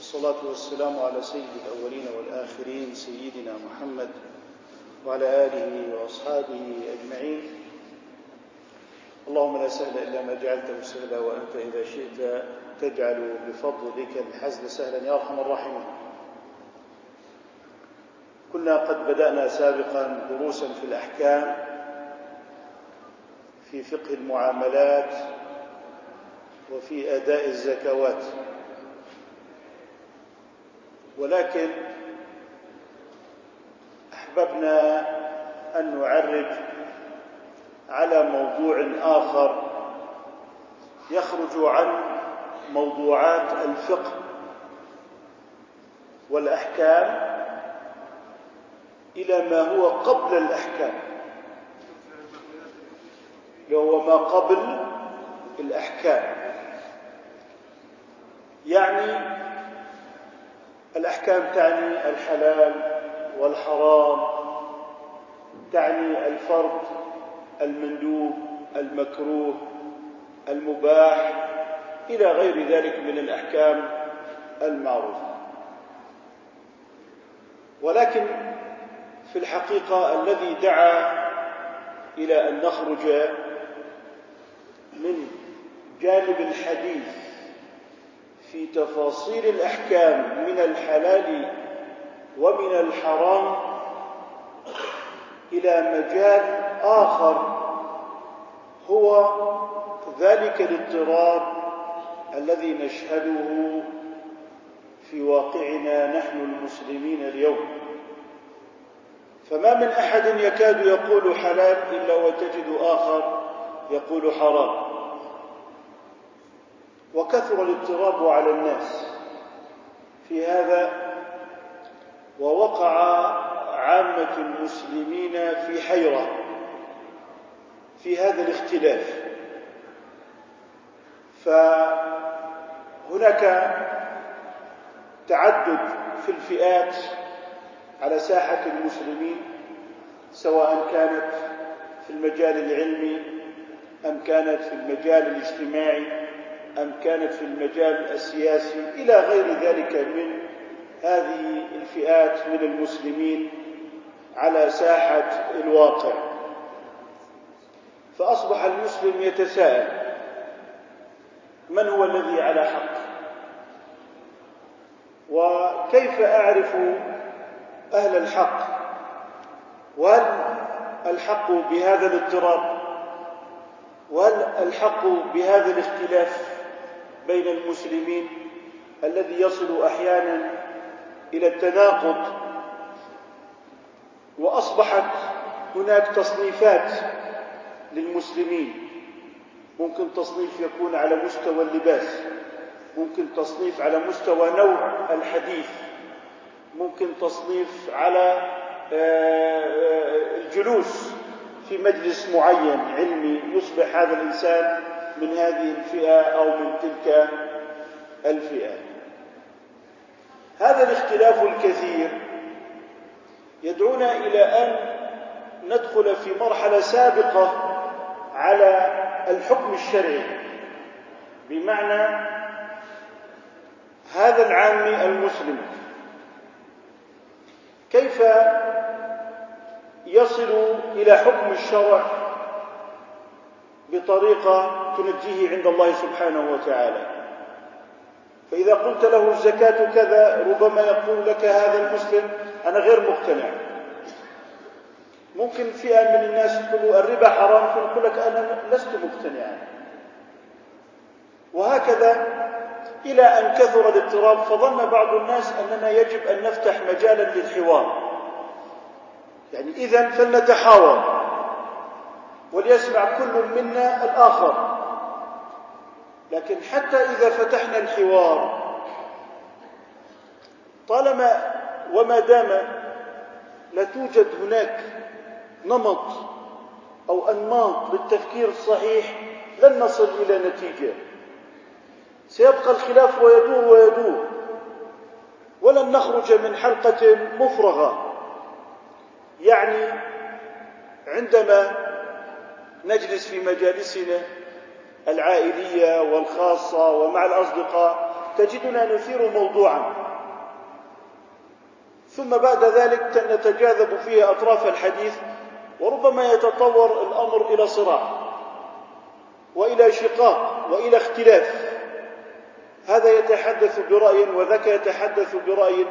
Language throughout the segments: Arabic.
والصلاة والسلام على سيد الأولين والآخرين سيدنا محمد وعلى آله وأصحابه أجمعين. اللهم لا سهل إلا ما جعلته سهلا وأنت إذا شئت تجعل بفضلك الحزن سهلا يا أرحم الراحمين. كنا قد بدأنا سابقا دروسا في الأحكام في فقه المعاملات وفي أداء الزكوات. ولكن أحببنا أن نعرج على موضوع آخر يخرج عن موضوعات الفقه والأحكام إلى ما هو قبل الأحكام هو ما قبل الأحكام. يعني الأحكام تعني الحلال والحرام تعني الفرض المندوب المكروه المباح إلى غير ذلك من الأحكام المعروفة. ولكن في الحقيقة الذي دعا إلى أن نخرج من جانب الحديث في تفاصيل الأحكام من الحلال ومن الحرام إلى مجال آخر هو ذلك الاضطراب الذي نشهده في واقعنا نحن المسلمين اليوم. فما من أحد يكاد يقول حلال إلا وتجد آخر يقول حرام. وكثر الاضطراب على الناس في هذا ووقع عامة المسلمين في حيرة في هذا الاختلاف. فهناك تعدد في الفئات على ساحة المسلمين سواء كانت في المجال العلمي أم كانت في المجال الاجتماعي. أم كانت في المجال السياسي إلى غير ذلك من هذه الفئات من المسلمين على ساحة الواقع. فأصبح المسلم يتساءل من هو الذي على حق؟ وكيف أعرف أهل الحق؟ وهل الحق بهذا الاضطراب؟ وهل الحق بهذا الاختلاف؟ بين المسلمين الذي يصل أحيانا إلى التناقض وأصبحت هناك تصنيفات للمسلمين. ممكن تصنيف يكون على مستوى اللباس ممكن تصنيف على مستوى نوع الحديث ممكن تصنيف على الجلوس في مجلس معين علمي يصبح هذا الإنسان من هذه الفئة أو من تلك الفئة. هذا الاختلاف الكثير يدعونا إلى أن ندخل في مرحلة سابقة على الحكم الشرعي. بمعنى هذا العامي المسلم كيف يصل إلى حكم الشرع بطريقة تنجيه عند الله سبحانه وتعالى. فإذا قلت له الزكاة كذا ربما يقول لك هذا المسلم أنا غير مقتنع. ممكن فئة من الناس يقولوا الربا حرام فيقول لك أنا لست مقتنعا. وهكذا إلى أن كثر الاضطراب فظن بعض الناس أننا يجب أن نفتح مجالا للحوار. يعني إذا فلنتحاور. وليسمع كل منا الآخر. لكن حتى إذا فتحنا الحوار طالما وما دام لا توجد هناك نمط أو أنماط للتفكير الصحيح لن نصل إلى نتيجة. سيبقى الخلاف ويدور ويدور. ولن نخرج من حلقة مفرغة. يعني عندما نجلس في مجالسنا العائلية والخاصة ومع الأصدقاء تجدنا نثير موضوعا. ثم بعد ذلك نتجاذب فيه أطراف الحديث وربما يتطور الأمر إلى صراع وإلى شقاق وإلى اختلاف. هذا يتحدث برأي وذاك يتحدث برأي.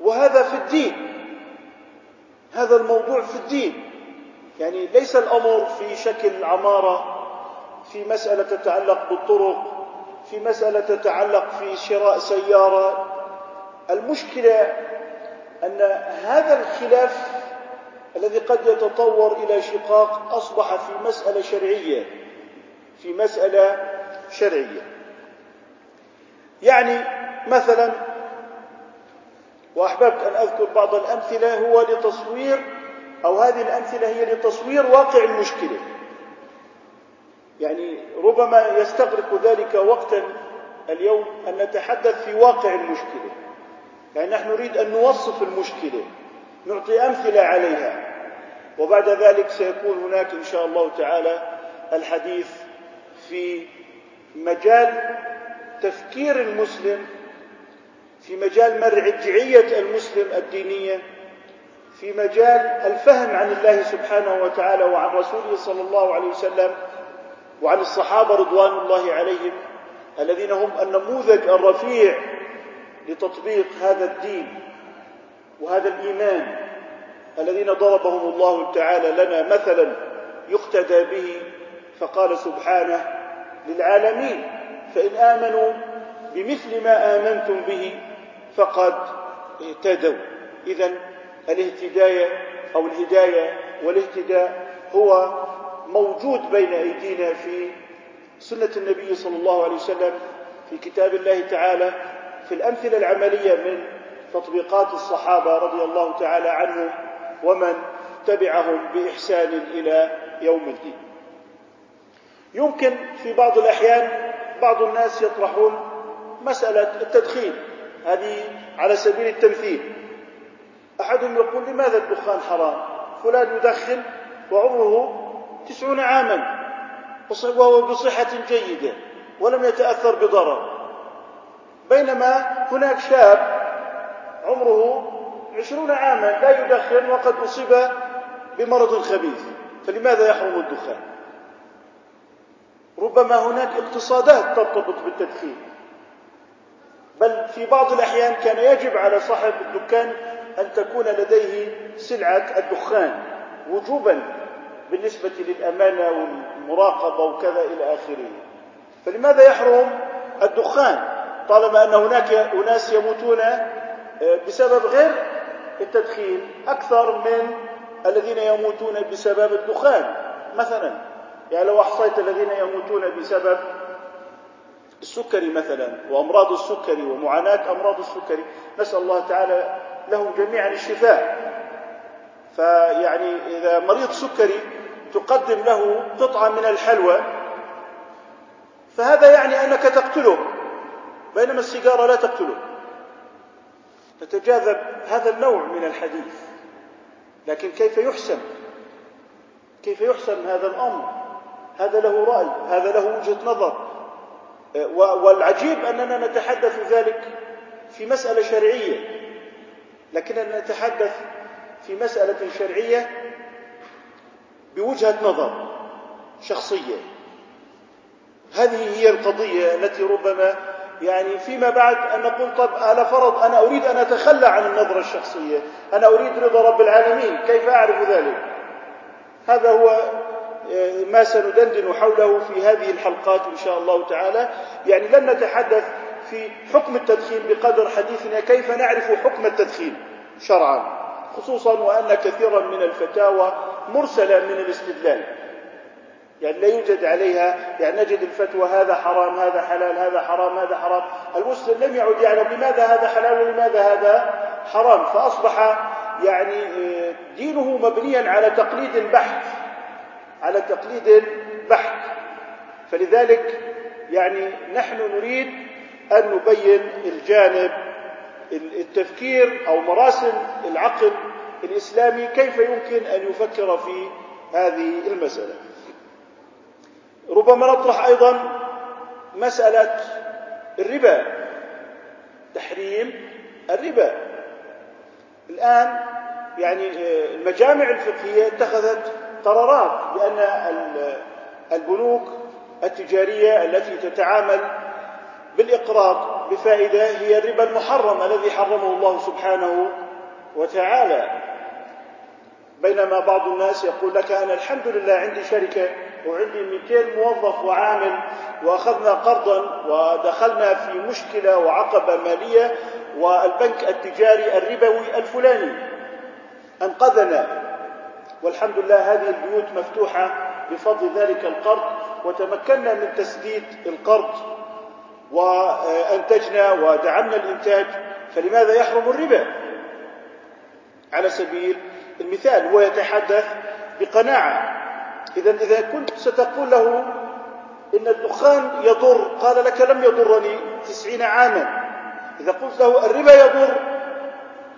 وهذا في الدين. هذا الموضوع في الدين. يعني ليس الأمر في شكل عمارة في مسألة تتعلق بالطرق في مسألة تتعلق في شراء سيارة. المشكلة أن هذا الخلاف الذي قد يتطور إلى شقاق أصبح في مسألة شرعية في مسألة شرعية. يعني مثلا وأحببت أن أذكر بعض الأمثلة هو لتصوير أو هذه الأمثلة هي لتصوير واقع المشكلة. يعني ربما يستغرق ذلك وقتا اليوم أن نتحدث في واقع المشكلة. يعني نحن نريد أن نوصف المشكلة نعطي أمثلة عليها. وبعد ذلك سيكون هناك إن شاء الله تعالى الحديث في مجال تفكير المسلم في مجال مرجعية المسلم الدينية في مجال الفهم عن الله سبحانه وتعالى وعن رسوله صلى الله عليه وسلم وعن الصحابة رضوان الله عليهم الذين هم النموذج الرفيع لتطبيق هذا الدين وهذا الإيمان الذين ضربهم الله تعالى لنا مثلا يقتدى به فقال سبحانه للعالمين فإن آمنوا بمثل ما آمنتم به فقد اهتدوا. إذا الاهتداية أو الهداية والاهتداء هو موجود بين أيدينا في سنة النبي صلى الله عليه وسلم في كتاب الله تعالى في الأمثلة العملية من تطبيقات الصحابة رضي الله تعالى عنهم ومن تبعهم بإحسان إلى يوم الدين. يمكن في بعض الأحيان بعض الناس يطرحون مسألة التدخين هذه على سبيل التمثيل. أحدهم يقول لماذا الدخان حرام؟ فلان يدخن وعمره تسعون عاما وهو بصحة جيدة ولم يتأثر بضرر. بينما هناك شاب عمره عشرون عاما لا يدخن وقد أصيب بمرض خبيث فلماذا يحرم الدخان؟ ربما هناك اقتصادات ترتبط بالتدخين. بل في بعض الأحيان كان يجب على صاحب الدكان أن تكون لديه سلعة الدخان وجوبا بالنسبة للأمانة والمراقبة وكذا إلى آخره. فلماذا يحرم الدخان؟ طالما أن هناك أناس يموتون آه، بسبب غير التدخين أكثر من الذين يموتون بسبب الدخان. مثلا يعني لو أحصيت الذين يموتون بسبب السكري مثلا وأمراض السكري ومعاناة أمراض السكري نسأل الله تعالى لهم جميعا الشفاء. فيعني إذا مريض سكري تقدم له قطعة من الحلوى فهذا يعني أنك تقتله بينما السيجارة لا تقتله. تتجاذب هذا النوع من الحديث. لكن كيف يحسن؟ كيف يحسن هذا الأمر؟ هذا له رأي هذا له وجهة نظر. والعجيب أننا نتحدث ذلك في مسألة شرعية. لكننا نتحدث في مسألة شرعية بوجهة نظر شخصية. هذه هي القضية التي ربما يعني فيما بعد أن نقول طب على فرض أنا أريد أن أتخلى عن النظرة الشخصية. أنا أريد رضا رب العالمين. كيف أعرف ذلك؟ هذا هو آه، ما سندندن حوله في هذه الحلقات إن شاء الله تعالى. يعني لن نتحدث في حكم التدخين بقدر حديثنا كيف نعرف حكم التدخين؟ شرعا. خصوصا وأن كثيرا من الفتاوى مرسلة من الاستدلال. يعني لا يوجد عليها يعني نجد الفتوى هذا حرام هذا حلال هذا حرام هذا حرام. المسلم لم يعد يعلم لماذا هذا حلال ولماذا هذا حرام. فأصبح يعني آه، دينه مبنيا على تقليد البحث على تقليد بحث فلذلك يعني نحن نريد أن نبين الجانب التفكير أو مراسم العقل الإسلامي كيف يمكن أن يفكر في هذه المسألة. ربما نطرح أيضا مسألة الربا تحريم الربا. الآن يعني المجامع الفقهية اتخذت قرارات بأن البنوك التجارية التي تتعامل بالإقراض بفائدة هي الربا المحرم الذي حرمه الله سبحانه وتعالى. بينما بعض الناس يقول لك أنا الحمد لله عندي شركة وعندي 200 موظف وعامل وأخذنا قرضا ودخلنا في مشكلة وعقبة مالية والبنك التجاري الربوي الفلاني. أنقذنا. والحمد لله هذه البيوت مفتوحة بفضل ذلك القرض وتمكنا من تسديد القرض. وأنتجنا ودعمنا الإنتاج فلماذا يحرم الربا؟ على سبيل المثال هو يتحدث بقناعة. إذا إذا كنت ستقول له إن الدخان يضر قال لك لم يضرني تسعين عاما. إذا قلت له الربا يضر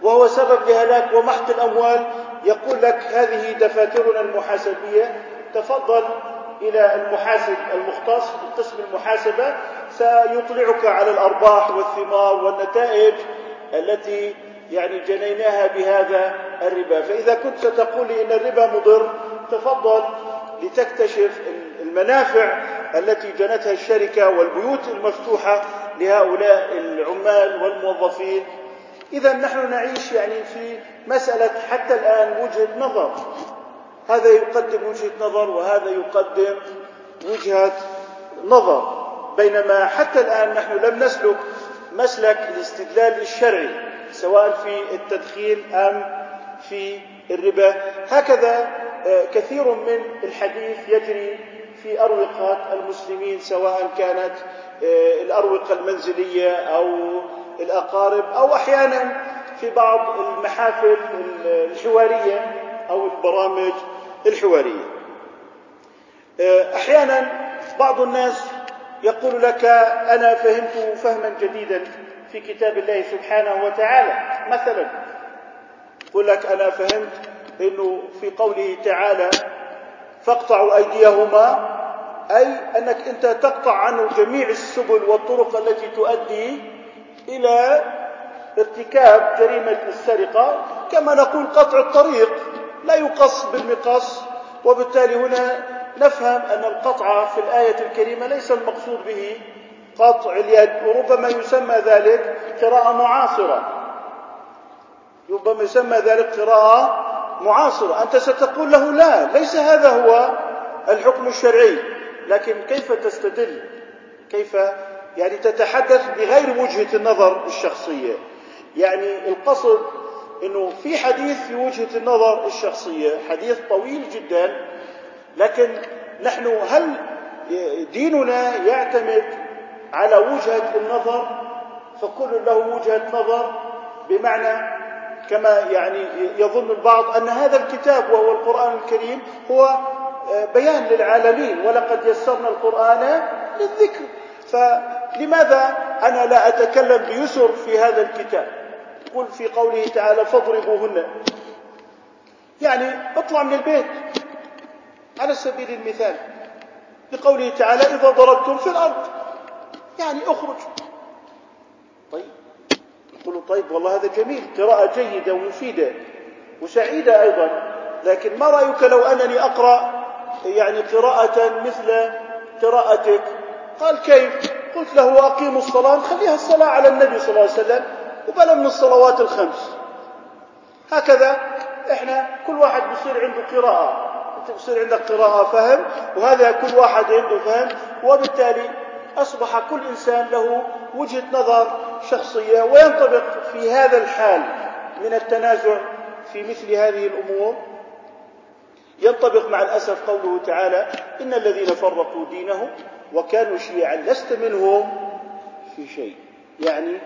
وهو سبب لهلاك ومحق الأموال يقول لك هذه دفاترنا المحاسبية تفضل إلى المحاسب المختص قسم المحاسبة سيطلعك على الأرباح والثمار والنتائج التي يعني جنيناها بهذا الربا. فإذا كنت ستقول لي إن الربا مضر تفضل لتكتشف المنافع التي جنتها الشركة والبيوت المفتوحة لهؤلاء العمال والموظفين. إذا نحن نعيش يعني في مسألة حتى الآن وجهة نظر. هذا يقدم وجهة نظر وهذا يقدم وجهة نظر. بينما حتى الآن نحن لم نسلك مسلك الاستدلال الشرعي سواء في التدخين أم في الربا. هكذا آه، كثير من الحديث يجري في أروقة المسلمين سواء كانت آه، الأروقة المنزلية أو الأقارب أو أحيانا في بعض المحافل الحوارية أو البرامج الحوارية. آه، أحيانا بعض الناس يقول لك أنا فهمت فهما جديدا في كتاب الله سبحانه وتعالى. مثلا يقول لك أنا فهمت أنه في قوله تعالى فاقطعوا أيديهما أي أنك أنت تقطع عنه جميع السبل والطرق التي تؤدي إلى ارتكاب جريمة السرقة. كما نقول قطع الطريق لا يقص بالمقص وبالتالي هنا نفهم أن القطع في الآية الكريمة ليس المقصود به قطع اليد وربما يسمى ذلك قراءة معاصرة. ربما يسمى ذلك قراءة معاصرة. أنت ستقول له لا ليس هذا هو الحكم الشرعي. لكن كيف تستدل؟ كيف يعني تتحدث بغير وجهة النظر الشخصية؟ يعني القصد إنه في حديث في وجهة النظر الشخصية حديث طويل جدا لكن نحن هل ديننا يعتمد على وجهة النظر؟ فكل له وجهة نظر بمعنى كما يعني يظن البعض أن هذا الكتاب وهو القرآن الكريم هو بيان للعالمين ولقد يسرنا القرآن للذكر. فلماذا أنا لا أتكلم بيسر في هذا الكتاب؟ قل في قوله تعالى فاضربوهن. يعني اطلع من البيت. على سبيل المثال لقوله تعالى إذا ضربتم في الأرض. يعني أخرج. طيب. يقول طيب والله هذا جميل قراءة جيدة ومفيدة وسعيدة أيضا لكن ما رأيك لو أنني أقرأ يعني قراءة مثل قراءتك؟ قال كيف؟ قلت له أقيموا الصلاة خليها الصلاة على النبي صلى الله عليه وسلم وبلا من الصلوات الخمس. هكذا إحنا كل واحد بصير عنده قراءة. انت بصير عندك قراءة فهم؟ وهذا كل واحد عنده فهم. وبالتالي أصبح كل إنسان له وجهة نظر شخصية وينطبق في هذا الحال من التنازع في مثل هذه الأمور. ينطبق مع الأسف قوله تعالى إن الذين فرقوا دينهم وكانوا شيعا لست منهم في شيء. يعني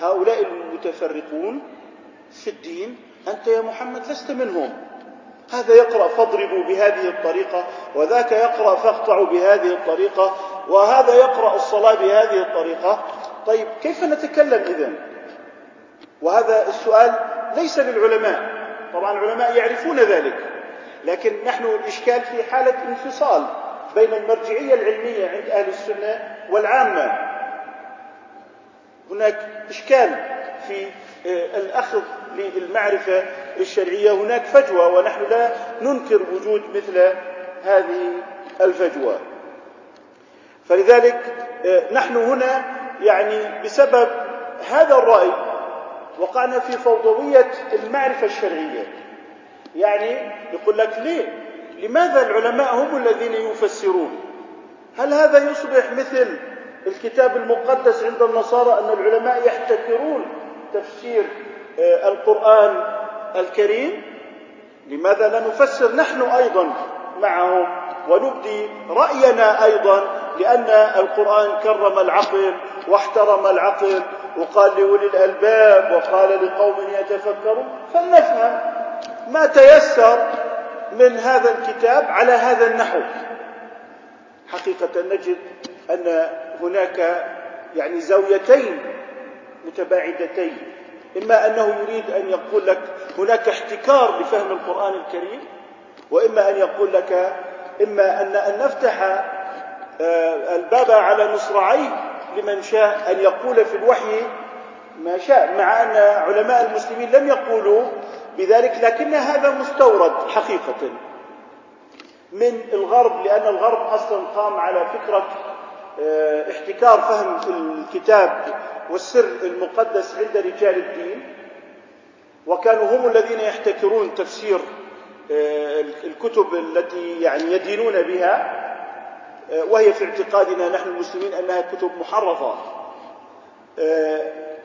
هؤلاء المتفرقون في الدين أنت يا محمد لست منهم. هذا يقرأ فاضربوا بهذه الطريقة وذاك يقرأ فاقطعوا بهذه الطريقة وهذا يقرأ الصلاة بهذه الطريقة. طيب كيف نتكلم إذن؟ وهذا السؤال ليس للعلماء. طبعا العلماء يعرفون ذلك لكن نحن الإشكال في حالة انفصال بين المرجعية العلمية عند أهل السنة والعامة. هناك إشكال في آه، الأخذ للمعرفة الشرعية هناك فجوة ونحن لا ننكر وجود مثل هذه الفجوة فلذلك آه، نحن هنا يعني بسبب هذا الرأي وقعنا في فوضوية المعرفة الشرعية. يعني يقول لك ليه؟ لماذا العلماء هم الذين يفسرون؟ هل هذا يصبح مثل الكتاب المقدس عند النصارى أن العلماء يحتكرون تفسير آه، القرآن الكريم لماذا لا نفسر نحن أيضا معهم ونبدي رأينا أيضا لأن القرآن كرم العقل واحترم العقل وقال لأولي الألباب وقال لقوم يتفكرون فلنفهم ما تيسر من هذا الكتاب على هذا النحو. حقيقة نجد أن هناك يعني زاويتين متباعدتين إما أنه يريد أن يقول لك هناك احتكار لفهم القرآن الكريم وإما أن يقول لك إما أن أن نفتح آه، الباب على مصراعيه لمن شاء أن يقول في الوحي ما شاء مع أن علماء المسلمين لم يقولوا بذلك لكن هذا مستورد حقيقة من الغرب لأن الغرب أصلا قام على فكرة احتكار فهم الكتاب والسر المقدس عند رجال الدين. وكانوا هم الذين يحتكرون تفسير آه، الكتب التي يعني يدينون بها آه، وهي في اعتقادنا نحن المسلمين أنها كتب محرفة.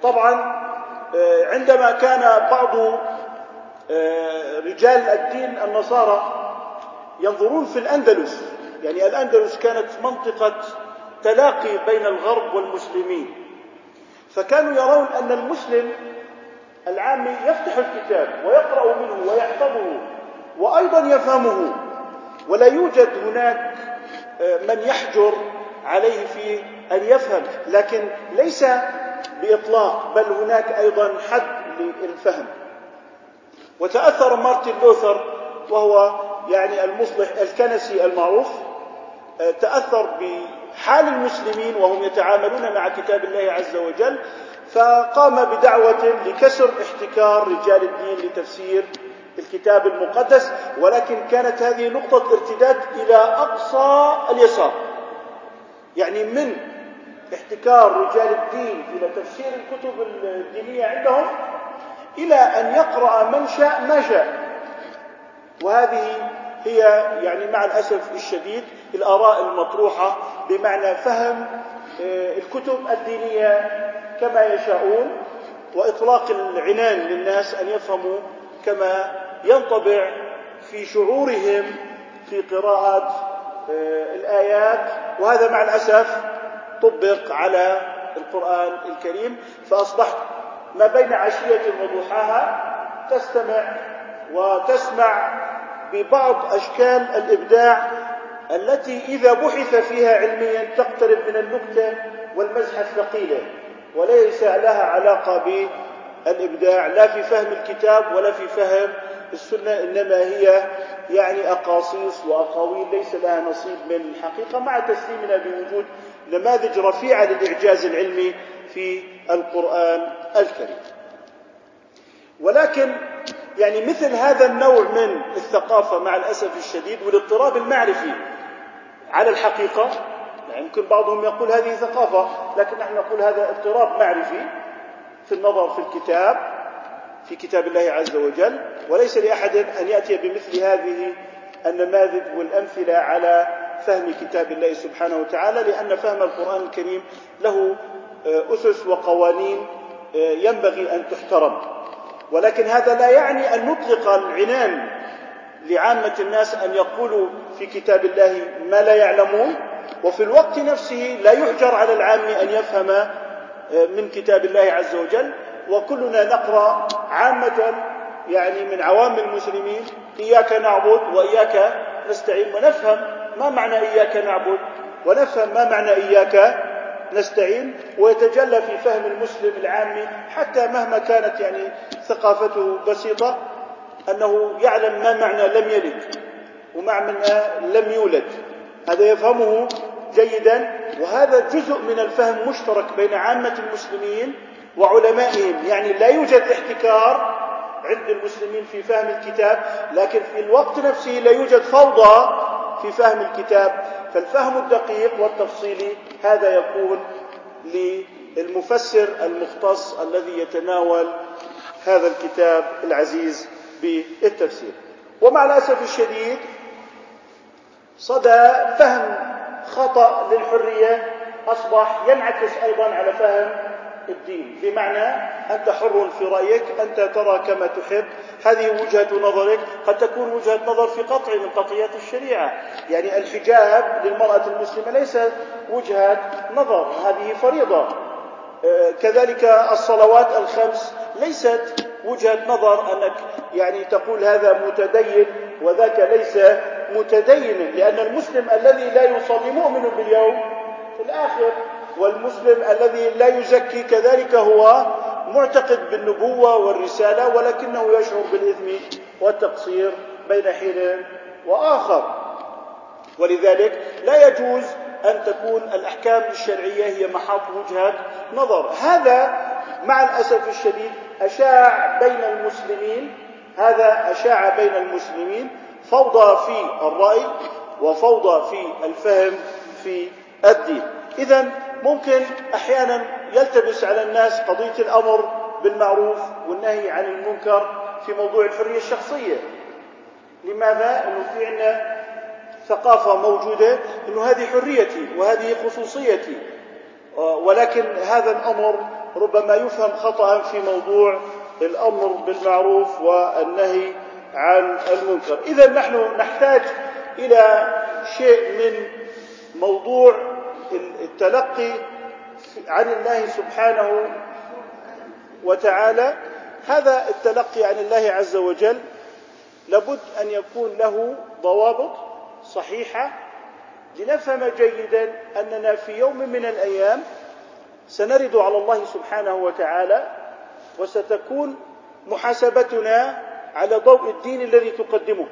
طبعا عندما كان بعض رجال الدين النصارى ينظرون في الأندلس يعني الأندلس كانت منطقة تلاقي بين الغرب والمسلمين. فكانوا يرون أن المسلم العامي يفتح الكتاب ويقرأ منه ويحفظه وأيضا يفهمه ولا يوجد هناك آه، من يحجر عليه في أن يفهم لكن ليس بإطلاق بل هناك أيضا حد للفهم. وتأثر مارتن لوثر وهو يعني المصلح الكنسي المعروف آه، تأثر بحال المسلمين وهم يتعاملون مع كتاب الله عز وجل فقام بدعوة لكسر احتكار رجال الدين لتفسير الكتاب المقدس ولكن كانت هذه نقطة ارتداد إلى أقصى اليسار. يعني من احتكار رجال الدين إلى تفسير الكتب الدينية عندهم إلى أن يقرأ من شاء ما شاء. وهذه هي يعني مع الأسف الشديد الآراء المطروحة بمعنى فهم آه، الكتب الدينية كما يشاءون وإطلاق العنان للناس أن يفهموا كما ينطبع في شعورهم في قراءة آه، الآيات. وهذا مع الأسف طبق على القرآن الكريم. فأصبحت ما بين عشية وضحاها تستمع وتسمع ببعض أشكال الإبداع التي إذا بحث فيها علميا تقترب من النكتة والمزحة الثقيلة وليس لها علاقة بالإبداع لا في فهم الكتاب ولا في فهم السنة إنما هي يعني أقاصيص وأقاويل ليس لها نصيب من الحقيقة مع تسليمنا بوجود نماذج رفيعة للإعجاز العلمي في القرآن الكريم. ولكن يعني مثل هذا النوع من الثقافة مع الأسف الشديد والاضطراب المعرفي. على الحقيقة يمكن بعضهم يقول هذه ثقافة لكن نحن نقول هذا اضطراب معرفي في النظر في الكتاب في كتاب الله عز وجل. وليس لأحد أن يأتي بمثل هذه النماذج والأمثلة على فهم كتاب الله سبحانه وتعالى لأن فهم القرآن الكريم له آه، أسس وقوانين آه، ينبغي أن تحترم. ولكن هذا لا يعني أن نطلق العنان لعامة الناس أن يقولوا في كتاب الله ما لا يعلمون وفي الوقت نفسه لا يحجر على العام أن يفهم آه، من كتاب الله عز وجل. وكلنا نقرأ عامة يعني من عوام المسلمين إياك نعبد وإياك نستعين ونفهم ما معنى إياك نعبد ونفهم ما معنى إياك نستعين ويتجلى في فهم المسلم العامي حتى مهما كانت يعني ثقافته بسيطة أنه يعلم ما معنى لم يلد ومعنى لم يولد. هذا يفهمه جيدا وهذا جزء من الفهم مشترك بين عامة المسلمين وعلمائهم. يعني لا يوجد احتكار عند المسلمين في فهم الكتاب لكن في الوقت نفسه لا يوجد فوضى في فهم الكتاب. فالفهم الدقيق والتفصيلي هذا يكون للمفسر المختص الذي يتناول هذا الكتاب العزيز بالتفسير. ومع الأسف الشديد صدى فهم خطأ للحرية أصبح ينعكس أيضا على فهم الدين. بمعنى أنت حر في رأيك أنت ترى كما تحب. هذه وجهة نظرك. قد تكون وجهة نظر في قطع من قطعيات الشريعة. يعني الحجاب للمرأة المسلمة ليس وجهة نظر هذه فريضة. آه، كذلك الصلوات الخمس ليست وجهة نظر أنك يعني تقول هذا متدين وذاك ليس متدينا لأن المسلم الذي لا يصلي مؤمن باليوم في الآخر والمسلم الذي لا يزكي كذلك هو معتقد بالنبوة والرسالة ولكنه يشعر بالإثم والتقصير بين حين وآخر. ولذلك لا يجوز أن تكون الأحكام الشرعية هي محط وجهة نظر. هذا مع الأسف الشديد أشاع بين المسلمين. هذا أشاع بين المسلمين. فوضى في الرأي وفوضى في الفهم في الدين. إذا ممكن أحيانا يلتبس على الناس قضية الأمر بالمعروف والنهي عن المنكر في موضوع الحرية الشخصية. لماذا؟ انه في عندنا ثقافة موجودة إنه هذه حريتي وهذه خصوصيتي. ولكن هذا الأمر ربما يفهم خطأ في موضوع الأمر بالمعروف والنهي عن المنكر. إذا نحن نحتاج إلى شيء من موضوع التلقي عن الله سبحانه وتعالى. هذا التلقي عن الله عز وجل لابد أن يكون له ضوابط صحيحة لنفهم جيدا أننا في يوم من الأيام سنرد على الله سبحانه وتعالى وستكون محاسبتنا على ضوء الدين الذي تقدمه.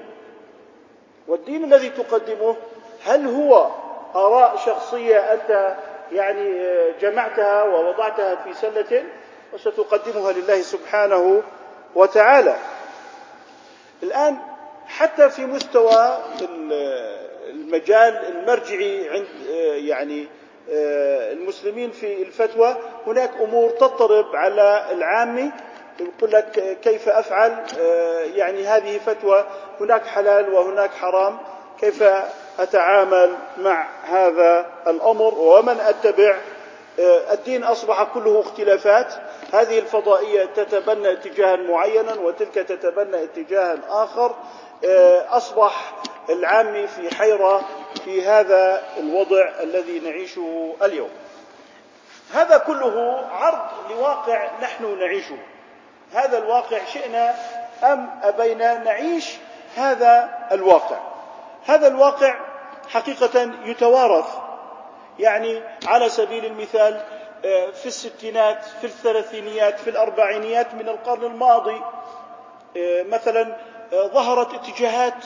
والدين الذي تقدمه هل هو آراء شخصية أنت يعني جمعتها ووضعتها في سلة وستقدمها لله سبحانه وتعالى. الآن حتى في مستوى المجال المرجعي عند يعني المسلمين في الفتوى هناك أمور تضطرب على العامي يقول لك كيف أفعل يعني هذه فتوى هناك حلال وهناك حرام كيف أتعامل مع هذا الأمر ومن أتبع؟ آه، الدين أصبح كله اختلافات. هذه الفضائية تتبنى اتجاها معينا وتلك تتبنى اتجاها آخر. آه، أصبح العامي في حيرة في هذا الوضع الذي نعيشه اليوم. هذا كله عرض لواقع نحن نعيشه. هذا الواقع شئنا أم أبينا نعيش هذا الواقع. هذا الواقع حقيقة يتوارث. يعني على سبيل المثال آه، في الستينات في الثلاثينيات في الأربعينيات من القرن الماضي آه، مثلا آه، ظهرت اتجاهات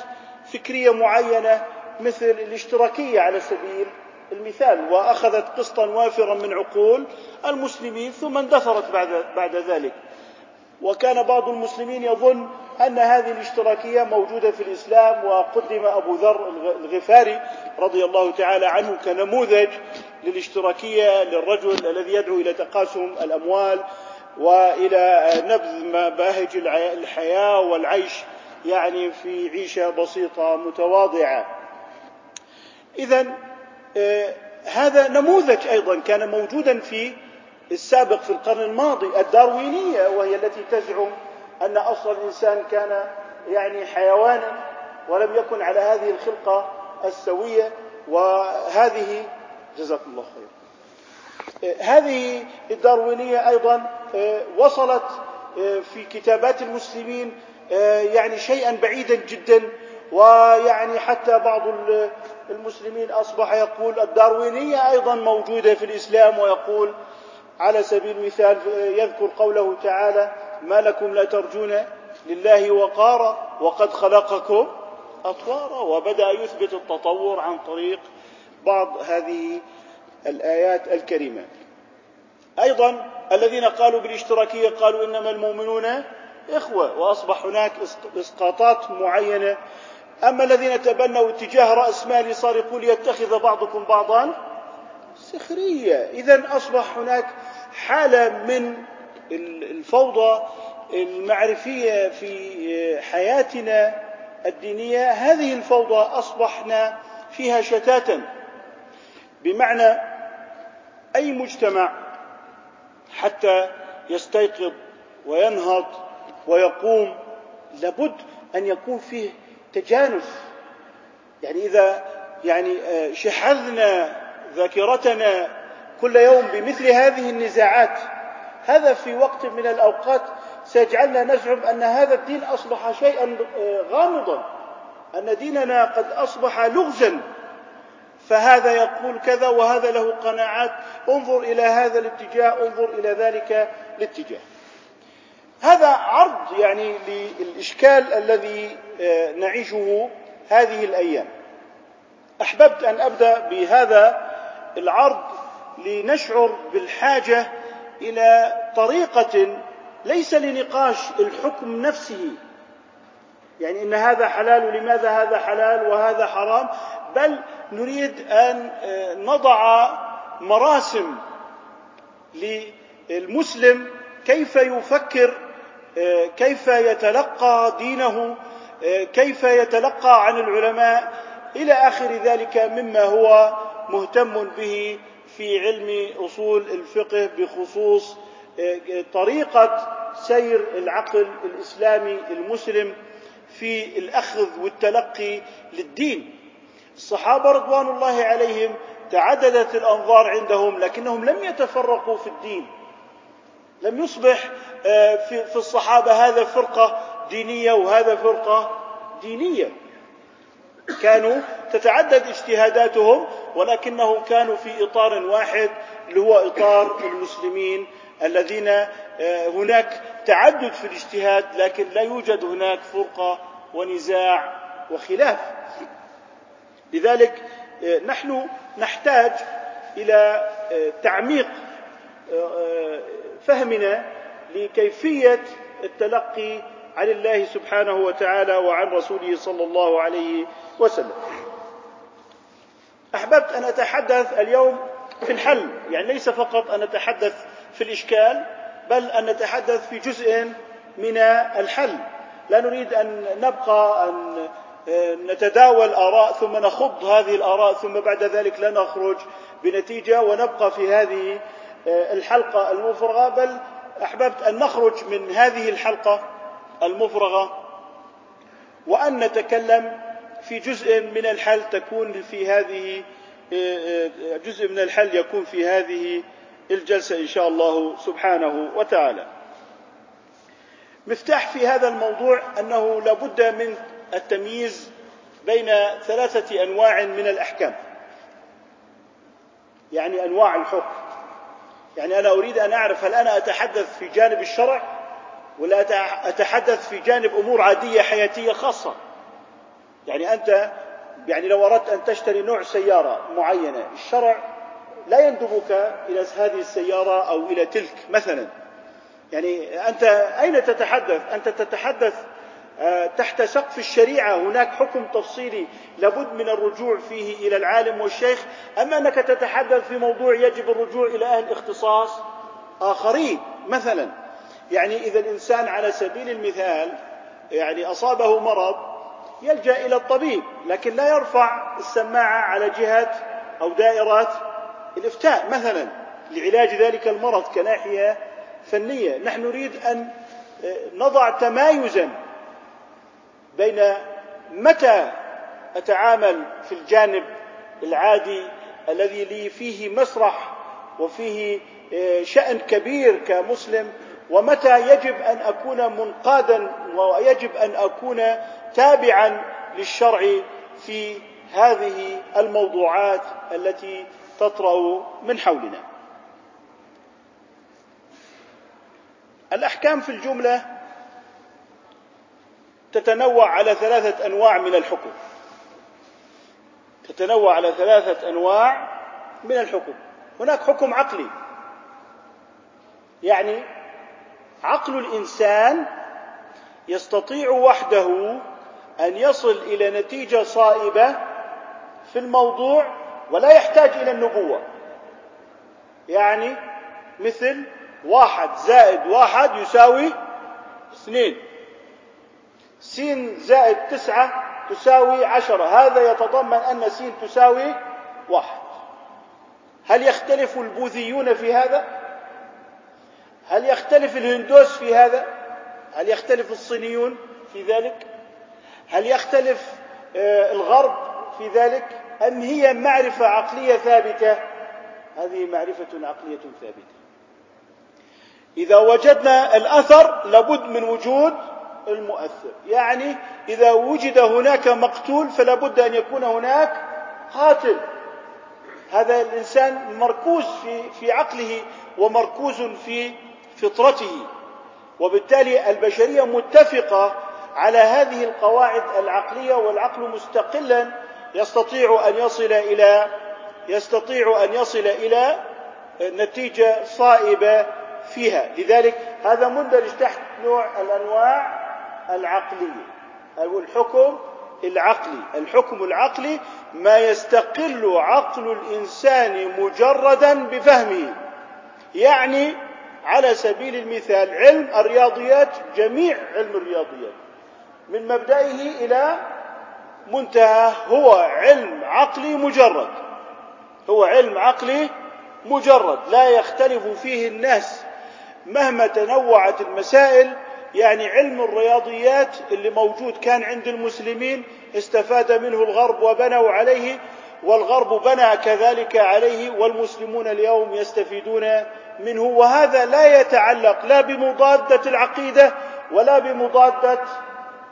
فكرية معينة مثل الاشتراكية على سبيل المثال وأخذت قسطا وافرا من عقول المسلمين ثم اندثرت بعد بعد ذلك. وكان بعض المسلمين يظن أن هذه الاشتراكية موجودة في الإسلام وقدم أبو ذر الغفاري رضي الله تعالى عنه كنموذج للاشتراكية للرجل الذي يدعو إلى تقاسم الأموال وإلى نبذ مباهج الحياة والعيش يعني في عيشة بسيطة متواضعة. إذا آه، هذا نموذج أيضا كان موجودا في السابق في القرن الماضي الداروينية وهي التي تزعم أن أصل الإنسان كان يعني حيوانا ولم يكن على هذه الخلقة السوية وهذه جزاكم الله خير. هذه الداروينية أيضا آه، وصلت آه، في كتابات المسلمين يعني شيئا بعيدا جدا ويعني حتى بعض المسلمين أصبح يقول الداروينية أيضا موجودة في الإسلام ويقول على سبيل المثال يذكر قوله تعالى ما لكم لا ترجون لله وقارا وقد خلقكم أطوارا وبدأ يثبت التطور عن طريق بعض هذه الآيات الكريمة. أيضا الذين قالوا بالاشتراكية قالوا إنما المؤمنون إخوة وأصبح هناك إسقاطات معينة. أما الذين تبنوا اتجاه رأس مالي صار يقول يتخذ بعضكم بعضا سخرية. إذا أصبح هناك حالة من الفوضى المعرفية في حياتنا الدينية هذه الفوضى أصبحنا فيها شتاتا. بمعنى أي مجتمع حتى يستيقظ وينهض ويقوم لابد أن يكون فيه تجانس. يعني إذا يعني آه، شحذنا ذاكرتنا كل يوم بمثل هذه النزاعات هذا في وقت من الأوقات سيجعلنا نزعم أن هذا الدين أصبح شيئا آه، غامضا أن ديننا قد أصبح لغزا. فهذا يقول كذا وهذا له قناعات. انظر إلى هذا الاتجاه انظر إلى ذلك الاتجاه. هذا عرض يعني للإشكال الذي آه، نعيشه هذه الأيام. أحببت أن أبدأ بهذا العرض لنشعر بالحاجة إلى طريقة ليس لنقاش الحكم نفسه. يعني إن هذا حلال ولماذا هذا حلال وهذا حرام؟ بل نريد أن آه، نضع مراسم للمسلم كيف يفكر آه، كيف يتلقى دينه آه، كيف يتلقى عن العلماء إلى آخر ذلك مما هو مهتم به في علم أصول الفقه بخصوص طريقة سير العقل الإسلامي المسلم في الأخذ والتلقي للدين. الصحابة رضوان الله عليهم تعددت الأنظار عندهم لكنهم لم يتفرقوا في الدين. لم يصبح آه، في الصحابة هذا فرقة دينية وهذا فرقة دينية. كانوا تتعدد اجتهاداتهم ولكنهم كانوا في إطار واحد اللي هو إطار المسلمين الذين آه، هناك تعدد في الاجتهاد لكن لا يوجد هناك فرقة ونزاع وخلاف. لذلك آه، نحن نحتاج إلى آه، تعميق فهمنا لكيفية التلقي عن الله سبحانه وتعالى وعن رسوله صلى الله عليه وسلم. أحببت أن أتحدث اليوم في الحل يعني ليس فقط أن أتحدث في الإشكال بل أن نتحدث في جزء من الحل. لا نريد أن نبقى أن نتداول آراء ثم نخض هذه الآراء ثم بعد ذلك لا نخرج بنتيجة ونبقى في هذه الحلقة المفرغة. بل أحببت أن نخرج من هذه الحلقة المفرغة وأن نتكلم في جزء من الحل تكون في هذه جزء من الحل يكون في هذه الجلسة إن شاء الله سبحانه وتعالى. مفتاح في هذا الموضوع أنه لابد من التمييز بين ثلاثة أنواع من الأحكام. يعني أنواع الحكم. يعني أنا أريد أن أعرف هل أنا أتحدث في جانب الشرع؟ ولا أتحدث في جانب أمور عادية حياتية خاصة. يعني أنت يعني لو أردت أن تشتري نوع سيارة معينة الشرع لا يندبك إلى هذه السيارة أو إلى تلك مثلا. يعني أنت أين تتحدث؟ أنت تتحدث آه، تحت سقف الشريعة. هناك حكم تفصيلي لابد من الرجوع فيه إلى العالم والشيخ. أما أنك تتحدث في موضوع يجب الرجوع إلى أهل اختصاص آخرين مثلا. يعني إذا الإنسان على سبيل المثال يعني أصابه مرض يلجأ إلى الطبيب لكن لا يرفع السماعة على جهة أو دائرات الإفتاء مثلا لعلاج ذلك المرض كناحية فنية. نحن نريد أن آه، نضع تمايزا بين متى أتعامل في الجانب العادي الذي لي فيه مسرح وفيه آه، شأن كبير كمسلم ومتى يجب أن أكون منقادا ويجب أن أكون تابعا للشرع في هذه الموضوعات التي تطرأ من حولنا. الأحكام في الجملة تتنوع على ثلاثة أنواع من الحكم. تتنوع على ثلاثة أنواع من الحكم. هناك حكم عقلي. يعني عقل الإنسان يستطيع وحده أن يصل إلى نتيجة صائبة في الموضوع ولا يحتاج إلى النبوة. يعني مثل واحد زائد واحد يساوي اثنين. سين زائد تسعة تساوي عشرة. هذا يتضمن أن سين تساوي واحد. هل يختلف البوذيون في هذا؟ هل يختلف الهندوس في هذا؟ هل يختلف الصينيون في ذلك؟ هل يختلف آه، الغرب في ذلك؟ أم هي معرفة عقلية ثابتة؟ هذه معرفة عقلية ثابتة إذا وجدنا الأثر لابد من وجود المؤثر يعني إذا وجد هناك مقتول فلا بد أن يكون هناك قاتل هذا الإنسان مركوز في, في عقله ومركوز في فطرته. وبالتالي البشرية متفقة على هذه القواعد العقلية والعقل مستقلا يستطيع أن يصل إلى يستطيع أن يصل إلى نتيجة صائبة فيها. لذلك هذا مندرج تحت نوع الأنواع العقلية. أو الحكم العقلي. الحكم العقلي ما يستقل عقل الإنسان مجردا بفهمه. يعني على سبيل المثال علم الرياضيات جميع علم الرياضيات من مبدئه إلى منتهى هو علم عقلي مجرد هو علم عقلي مجرد لا يختلف فيه الناس. مهما تنوعت المسائل يعني علم الرياضيات اللي موجود كان عند المسلمين استفاد منه الغرب وبنوا عليه والغرب بنى كذلك عليه والمسلمون اليوم يستفيدون منه وهذا لا يتعلق لا بمضادة العقيدة ولا بمضادة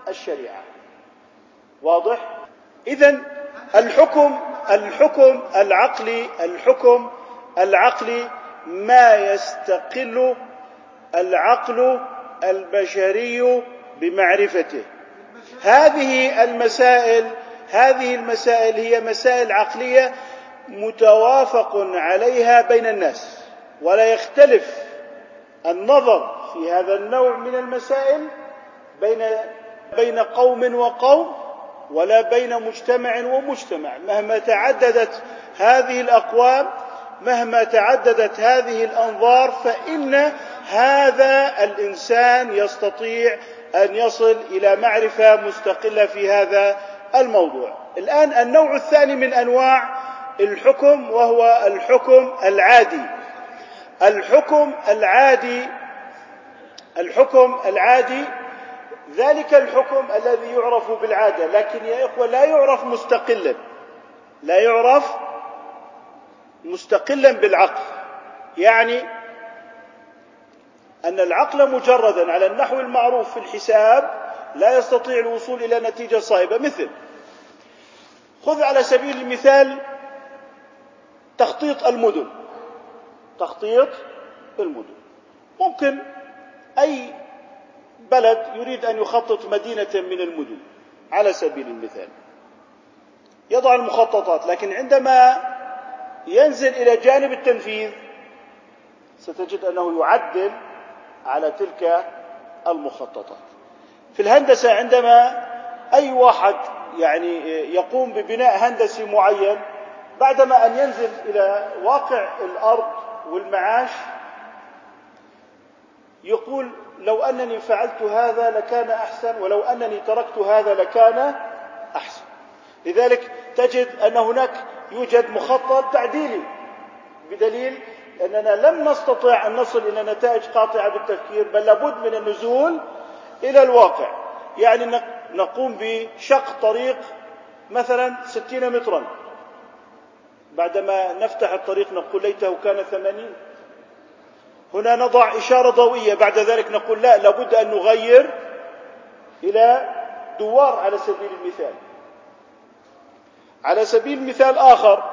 الشريعة. واضح؟ اذا الحكم الحكم العقلي الحكم العقلي ما يستقل العقل البشري بمعرفته. هذه المسائل هذه المسائل هي مسائل عقلية متوافق عليها بين الناس. ولا يختلف النظر في هذا النوع من المسائل بين بين قوم وقوم ولا بين مجتمع ومجتمع. مهما تعددت هذه الأقوام مهما تعددت هذه الأنظار فإن هذا الإنسان يستطيع أن يصل إلى معرفة مستقلة في هذا الموضوع. الآن النوع الثاني من أنواع الحكم وهو الحكم العادي. الحكم العادي الحكم العادي ذلك الحكم الذي يعرف بالعادة. لكن يا إخوة لا يعرف مستقلا. لا يعرف مستقلا بالعقل. يعني أن العقل مجردا على النحو المعروف في الحساب لا يستطيع الوصول إلى نتيجة صائبة مثل خذ على سبيل المثال تخطيط المدن. تخطيط المدن. ممكن أي بلد يريد أن يخطط مدينة من المدن على سبيل المثال. يضع المخططات لكن عندما ينزل إلى جانب التنفيذ ستجد أنه يعدل على تلك المخططات. في الهندسة عندما أي واحد يعني يقوم ببناء هندسي معين بعدما أن ينزل إلى واقع الأرض والمعاش يقول لو أنني فعلت هذا لكان أحسن ولو أنني تركت هذا لكان أحسن. لذلك تجد أن هناك يوجد مخطط تعديلي بدليل أننا لم نستطع أن نصل إلى نتائج قاطعة بالتفكير بل لابد من النزول إلى الواقع. يعني نقوم بشق طريق مثلا ستين مترا. بعدما نفتح الطريق نقول ليته كان ثمانين هنا نضع إشارة ضوئية بعد ذلك نقول لا لابد أن نغير إلى دوار على سبيل المثال. على سبيل المثال آخر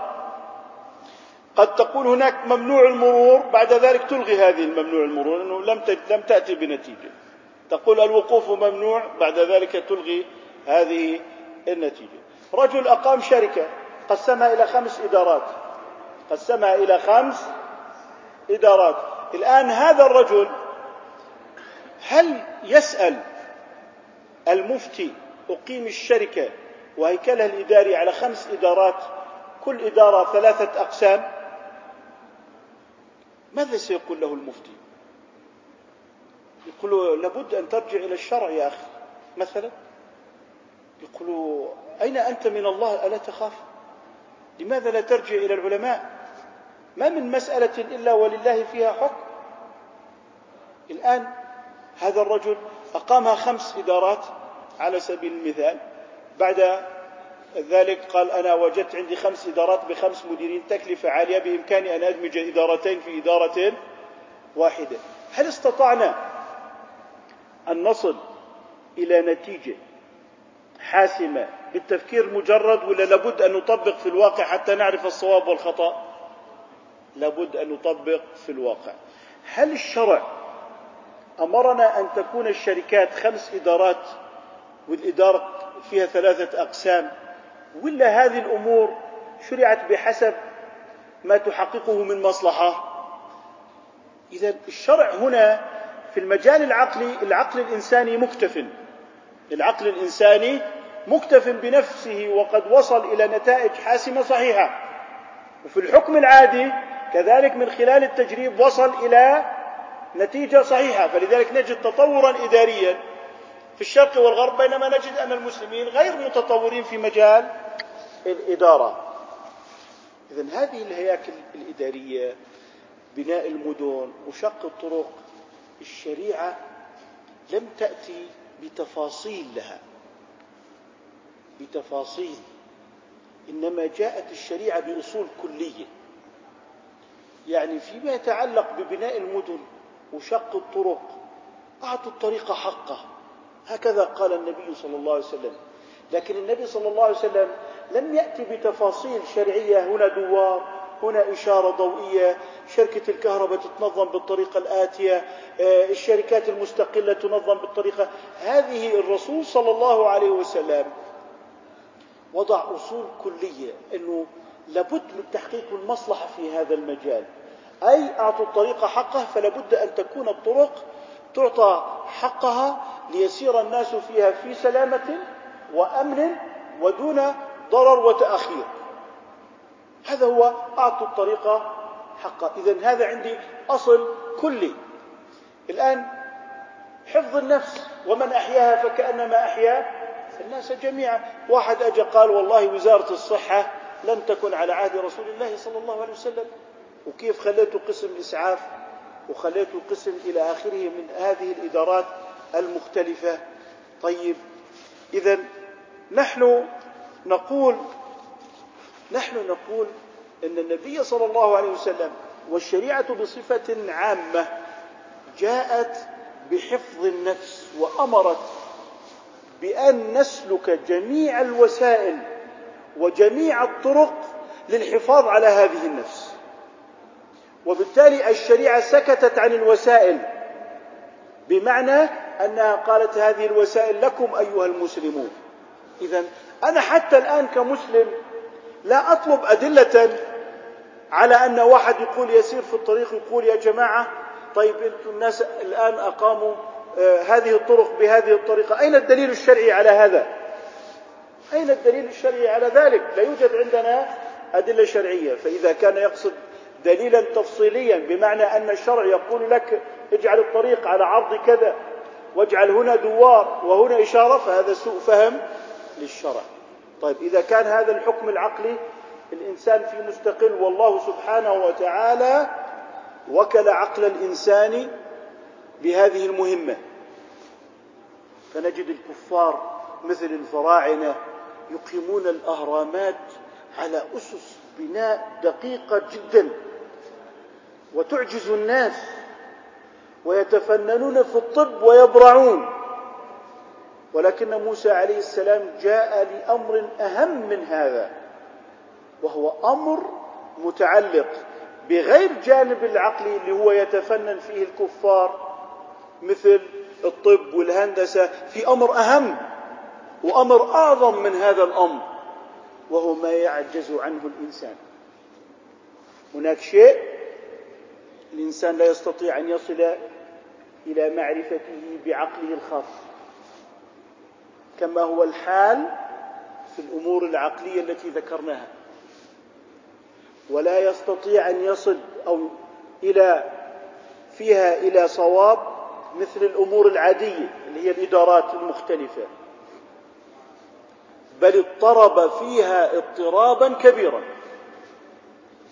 قد تقول هناك ممنوع المرور بعد ذلك تلغي هذه الممنوع المرور لأنه لم لم تأتي بنتيجة. تقول الوقوف ممنوع بعد ذلك تلغي هذه النتيجة. رجل أقام شركة قسمها إلى خمس إدارات. قسمها إلى خمس إدارات. الآن هذا الرجل هل يسأل المفتي أقيم الشركة وهيكلها الإداري على خمس إدارات كل إدارة ثلاثة أقسام؟ ماذا سيقول له المفتي؟ يقول لابد أن ترجع إلى الشرع يا أخي مثلا؟ يقول أين أنت من الله؟ ألا تخاف؟ لماذا لا ترجع إلى العلماء؟ ما من مسألة إلا ولله فيها حكم. الآن هذا الرجل أقامها خمس إدارات على سبيل المثال. بعد ذلك قال أنا وجدت عندي خمس إدارات بخمس مديرين تكلفة عالية بإمكاني أن أدمج إدارتين في إدارة واحدة. هل استطعنا أن نصل إلى نتيجة حاسمة بالتفكير مجرد ولا لابد أن نطبق في الواقع حتى نعرف الصواب والخطأ؟ لابد أن نطبق في الواقع. هل الشرع أمرنا أن تكون الشركات خمس إدارات والإدارة فيها ثلاثة أقسام ولا هذه الأمور شرعت بحسب ما تحققه من مصلحة؟ إذا الشرع هنا في المجال العقلي العقل الإنساني مكتف. العقل الإنساني مكتف بنفسه وقد وصل إلى نتائج حاسمة صحيحة. وفي الحكم العادي كذلك من خلال التجريب وصل إلى نتيجة صحيحة. فلذلك نجد تطورا إداريا في الشرق والغرب بينما نجد أن المسلمين غير متطورين في مجال الإدارة. إذا هذه الهياكل الإدارية بناء المدن وشق الطرق الشريعة لم تأتي بتفاصيل لها. بتفاصيل. إنما جاءت الشريعة بأصول كلية. يعني فيما يتعلق ببناء المدن وشق الطرق أعطوا الطريق حقه. هكذا قال النبي صلى الله عليه وسلم. لكن النبي صلى الله عليه وسلم لم يأتي بتفاصيل شرعية. هنا دوار هنا إشارة ضوئية. شركة الكهرباء تتنظم بالطريقة الآتية. آه، الشركات المستقلة تنظم بالطريقة. هذه الرسول صلى الله عليه وسلم وضع أصول كلية أنه لابد من تحقيق المصلحة في هذا المجال. أي أعطوا الطريق حقه فلابد أن تكون الطرق تعطى حقها ليسير الناس فيها في سلامة وأمن ودون ضرر وتأخير. هذا هو أعطوا الطريق حقه إذا هذا عندي أصل كلي. الآن حفظ النفس ومن أحياها فكأنما أحيا الناس جميعا. واحد أجى قال والله وزارة الصحة لم تكن على عهد رسول الله صلى الله عليه وسلم. وكيف خليته قسم إسعاف وخليته قسم إلى آخره من هذه الإدارات المختلفة؟ طيب إذا نحن نقول نحن نقول أن النبي صلى الله عليه وسلم والشريعة بصفة عامة جاءت بحفظ النفس وأمرت بأن نسلك جميع الوسائل وجميع الطرق للحفاظ على هذه النفس. وبالتالي الشريعة سكتت عن الوسائل بمعنى أنها قالت هذه الوسائل لكم أيها المسلمون. إذا أنا حتى الآن كمسلم لا أطلب أدلة على أن واحد يقول يسير في الطريق يقول يا جماعة طيب أنتم الناس الآن أقاموا هذه الطرق بهذه الطريقة. أين الدليل الشرعي على هذا؟ أين الدليل الشرعي على ذلك؟ لا يوجد عندنا أدلة شرعية. فإذا كان يقصد دليلا تفصيليا بمعنى أن الشرع يقول لك اجعل الطريق على عرض كذا واجعل هنا دوار وهنا إشارة فهذا سوء فهم للشرع. طيب إذا كان هذا الحكم العقلي الإنسان في مستقل والله سبحانه وتعالى وكل عقل الإنسان بهذه المهمة. فنجد الكفار مثل الفراعنة يقيمون الأهرامات على أسس بناء دقيقة جدا. وتعجز الناس ويتفننون في الطب ويبرعون. ولكن موسى عليه السلام جاء لأمر أهم من هذا وهو أمر متعلق بغير جانب العقلي اللي هو يتفنن فيه الكفار مثل الطب والهندسة في أمر أهم وأمر أعظم من هذا الأمر وهو ما يعجز عنه الإنسان. هناك شيء الإنسان لا يستطيع أن يصل إلى معرفته بعقله الخاص كما هو الحال في الأمور العقلية التي ذكرناها. ولا يستطيع أن يصل أو إلى فيها إلى صواب مثل الأمور العادية اللي هي الإدارات المختلفة. بل اضطرب فيها اضطرابا كبيرا.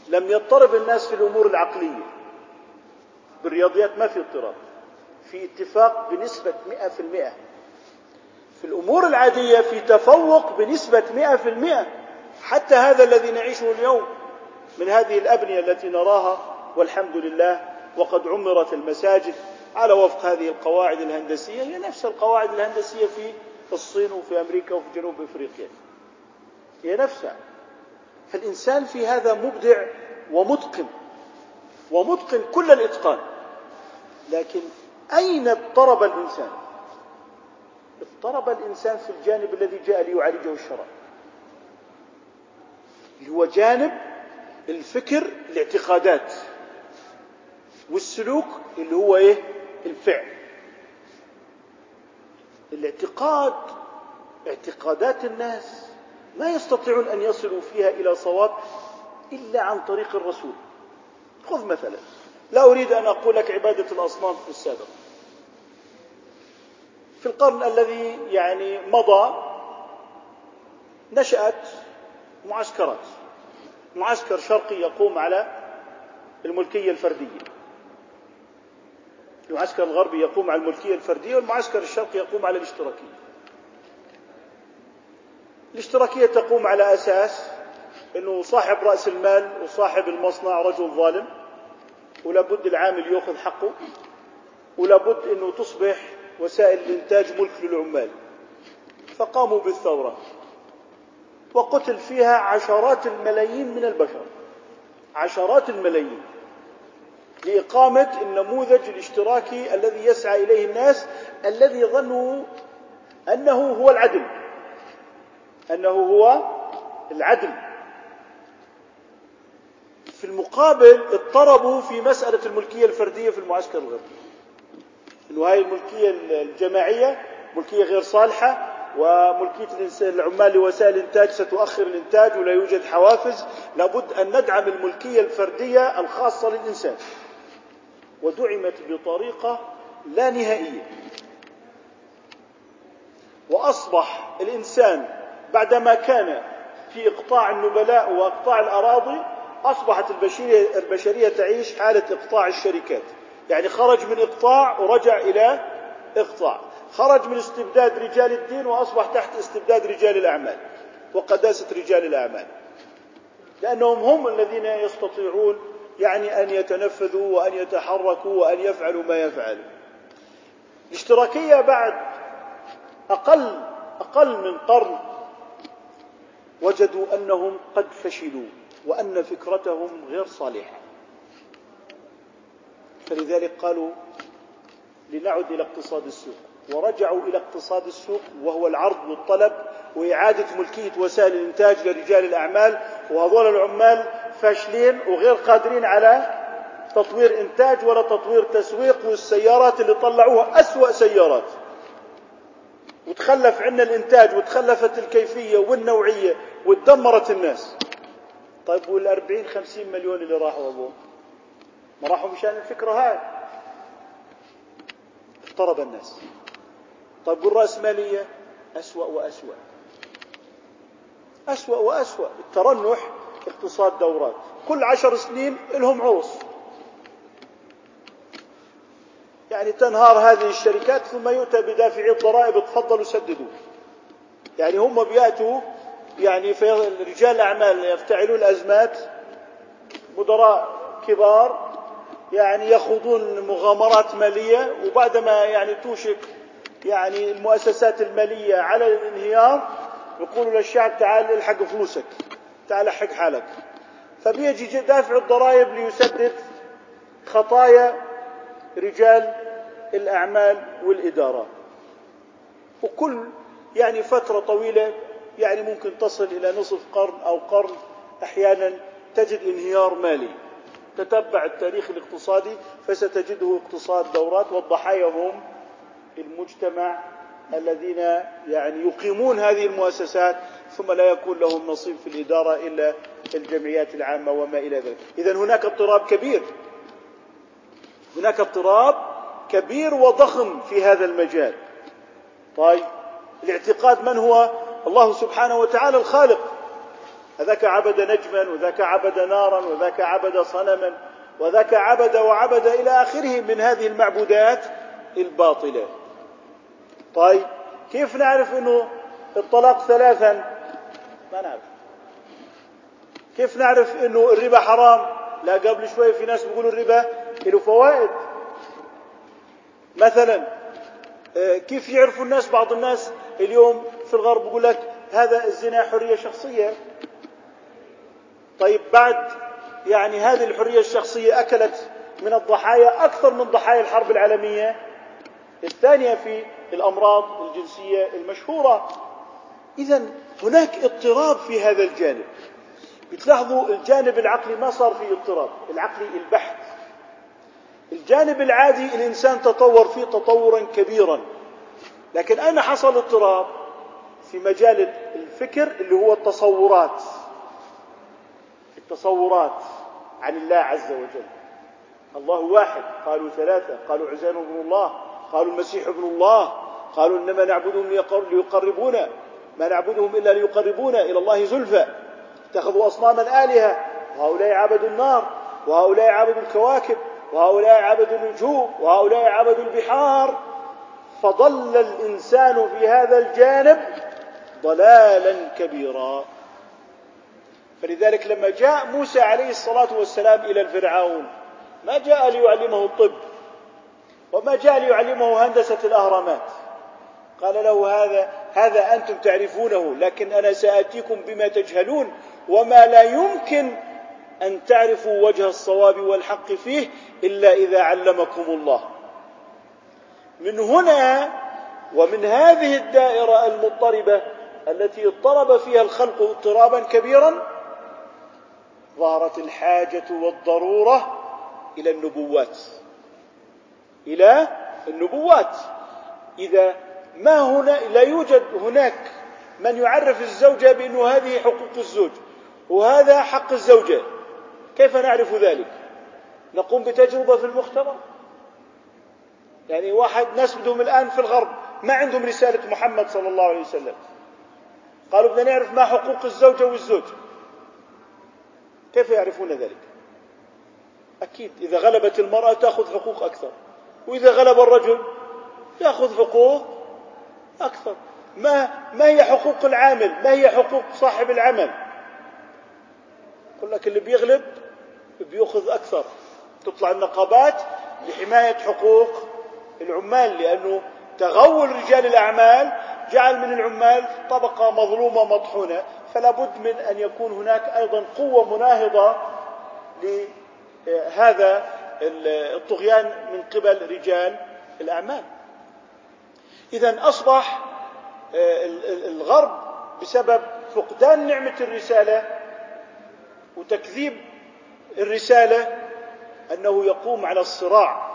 لم يضطرب الناس في الأمور العقلية. بالرياضيات ما في اضطراب. في اتفاق بنسبة مئة في المئة. في الأمور العادية في تفوق بنسبة مئة في المئة. حتى هذا الذي نعيشه اليوم من هذه الأبنية التي نراها والحمد لله وقد عمرت المساجد على وفق هذه القواعد الهندسية. هي نفس القواعد الهندسية في الصين وفي أمريكا وفي جنوب أفريقيا. هي نفسها. فالإنسان في هذا مبدع ومتقن ومتقن كل الإتقان. لكن أين اضطرب الإنسان؟ اضطرب الإنسان في الجانب الذي جاء ليعالجه الشرع. اللي هو جانب الفكر الاعتقادات والسلوك اللي هو إيه؟ الفعل الاعتقاد اعتقادات الناس ما يستطيعون أن يصلوا فيها إلى صواب إلا عن طريق الرسول. خذ مثلا. لا أريد أن أقول لك عبادة الأصنام في السابق. في القرن الذي يعني مضى نشأت معسكرات. معسكر شرقي يقوم على الملكية الفردية. المعسكر الغربي يقوم على الملكية الفردية والمعسكر الشرقي يقوم على الاشتراكية. الاشتراكية تقوم على أساس أنه صاحب رأس المال وصاحب المصنع رجل ظالم ولابد العامل يأخذ حقه ولابد أنه تصبح وسائل الإنتاج ملك للعمال. فقاموا بالثورة وقتل فيها عشرات الملايين من البشر. عشرات الملايين. لإقامة النموذج الاشتراكي الذي يسعى إليه الناس الذي ظنوا أنه هو العدل. أنه هو العدل. في المقابل اضطربوا في مسألة الملكية الفردية في المعسكر الغربي. أنه هاي الملكية الجماعية ملكية غير صالحة وملكية العمال لوسائل الإنتاج ستؤخر الإنتاج ولا يوجد حوافز. لابد أن ندعم الملكية الفردية الخاصة للإنسان. ودعمت بطريقة لا نهائية. وأصبح الإنسان بعدما كان في إقطاع النبلاء وإقطاع الأراضي أصبحت البشرية, البشرية تعيش حالة إقطاع الشركات. يعني خرج من إقطاع ورجع إلى إقطاع. خرج من استبداد رجال الدين وأصبح تحت استبداد رجال الأعمال وقداسة رجال الأعمال. لأنهم هم الذين يستطيعون يعني أن يتنفذوا وأن يتحركوا وأن يفعلوا ما يفعلوا الاشتراكية بعد أقل أقل من قرن وجدوا أنهم قد فشلوا وأن فكرتهم غير صالحة. فلذلك قالوا لنعد إلى اقتصاد السوق. ورجعوا إلى اقتصاد السوق وهو العرض والطلب وإعادة ملكية وسائل الإنتاج لرجال الأعمال. وهذول العمال فاشلين وغير قادرين على تطوير إنتاج ولا تطوير تسويق والسيارات اللي طلعوها أسوأ سيارات. وتخلف عنا الإنتاج وتخلفت الكيفية والنوعية وتدمرت الناس. طيب والأربعين خمسين مليون اللي راحوا أبوه ما راحوا مشان الفكرة هاي. اضطرب الناس. طيب والرأسمالية؟ أسوأ وأسوأ. أسوأ وأسوأ. الترنح اقتصاد دورات. كل عشر سنين لهم عرس يعني تنهار هذه الشركات ثم يؤتى بدافعي الضرائب تفضلوا سددوا. يعني هم بيأتوا يعني في رجال الأعمال يفتعلون الأزمات مدراء كبار يعني يخوضون مغامرات مالية وبعدما يعني توشك يعني المؤسسات المالية على الانهيار يقولوا للشعب تعال الحق فلوسك. تعال حق حالك. فبيجي دافع الضرائب ليسدد خطايا رجال الأعمال والإدارة. وكل يعني فترة طويلة يعني ممكن تصل إلى نصف قرن أو قرن أحيانا تجد انهيار مالي. تتبع التاريخ الاقتصادي فستجده اقتصاد دورات والضحايا هم المجتمع الذين يعني يقيمون هذه المؤسسات ثم لا يكون لهم نصيب في الإدارة إلا الجمعيات العامة وما إلى ذلك. إذا هناك اضطراب كبير. هناك اضطراب كبير وضخم في هذا المجال. طيب الاعتقاد من هو؟ الله سبحانه وتعالى الخالق. هذاك عبد نجما وذاك عبد نارا وذاك عبد صنما وذاك عبد وعبد إلى آخره من هذه المعبودات الباطلة. طيب كيف نعرف إنه الطلاق ثلاثا؟ نعرف. كيف نعرف إنه الربا حرام؟ لا قبل شوي في ناس بيقولوا الربا له فوائد. مثلا آه، كيف يعرفوا الناس؟ بعض الناس اليوم في الغرب بيقول لك هذا الزنا حرية شخصية. طيب بعد يعني هذه الحرية الشخصية أكلت من الضحايا أكثر من ضحايا الحرب العالمية. الثانية في الأمراض الجنسية المشهورة. إذا هناك اضطراب في هذا الجانب. بتلاحظوا الجانب العقلي ما صار فيه اضطراب العقلي البحث. الجانب العادي الإنسان تطور فيه تطورا كبيرا. لكن أين حصل اضطراب؟ في مجال الفكر اللي هو التصورات. التصورات عن الله عز وجل. الله واحد. قالوا ثلاثة. قالوا عزير بن الله. قالوا المسيح ابن الله. قالوا إنما نعبدهم ليقربونا. ما نعبدهم إلا ليقربونا إلى الله زلفى. اتخذوا أصناما آلهة. وهؤلاء عبدوا النار. وهؤلاء عبدوا الكواكب. وهؤلاء عبدوا النجوم. وهؤلاء عبدوا البحار. فضل الإنسان في هذا الجانب ضلالا كبيرا. فلذلك لما جاء موسى عليه الصلاة والسلام إلى الفرعون ما جاء ليعلمه الطب وما جاء ليعلمه هندسة الأهرامات. قال له هذا هذا أنتم تعرفونه لكن أنا سآتيكم بما تجهلون وما لا يمكن أن تعرفوا وجه الصواب والحق فيه إلا إذا علمكم الله. من هنا ومن هذه الدائرة المضطربة التي اضطرب فيها الخلق اضطرابا كبيرا ظهرت الحاجة والضرورة إلى النبوات. إلى النبوات. إذا ما هنا لا يوجد هناك من يعرف الزوجة بأنه هذه حقوق الزوج وهذا حق الزوجة. كيف نعرف ذلك؟ نقوم بتجربة في المختبر. يعني واحد ناس بدهم الآن في الغرب ما عندهم رسالة محمد صلى الله عليه وسلم. قالوا بدنا نعرف ما حقوق الزوجة والزوج. كيف يعرفون ذلك؟ أكيد إذا غلبت المرأة تأخذ حقوق أكثر وإذا غلب الرجل يأخذ حقوق أكثر. ما ما هي حقوق العامل؟ ما هي حقوق صاحب العمل؟ يقول لك اللي بيغلب بيأخذ أكثر. تطلع النقابات لحماية حقوق العمال لأنه تغول رجال الأعمال جعل من العمال طبقة مظلومة مطحونة فلا بد من أن يكون هناك أيضا قوة مناهضة لهذا الطغيان من قبل رجال الأعمال. إذا أصبح آه، الغرب بسبب فقدان نعمة الرسالة وتكذيب الرسالة أنه يقوم على الصراع.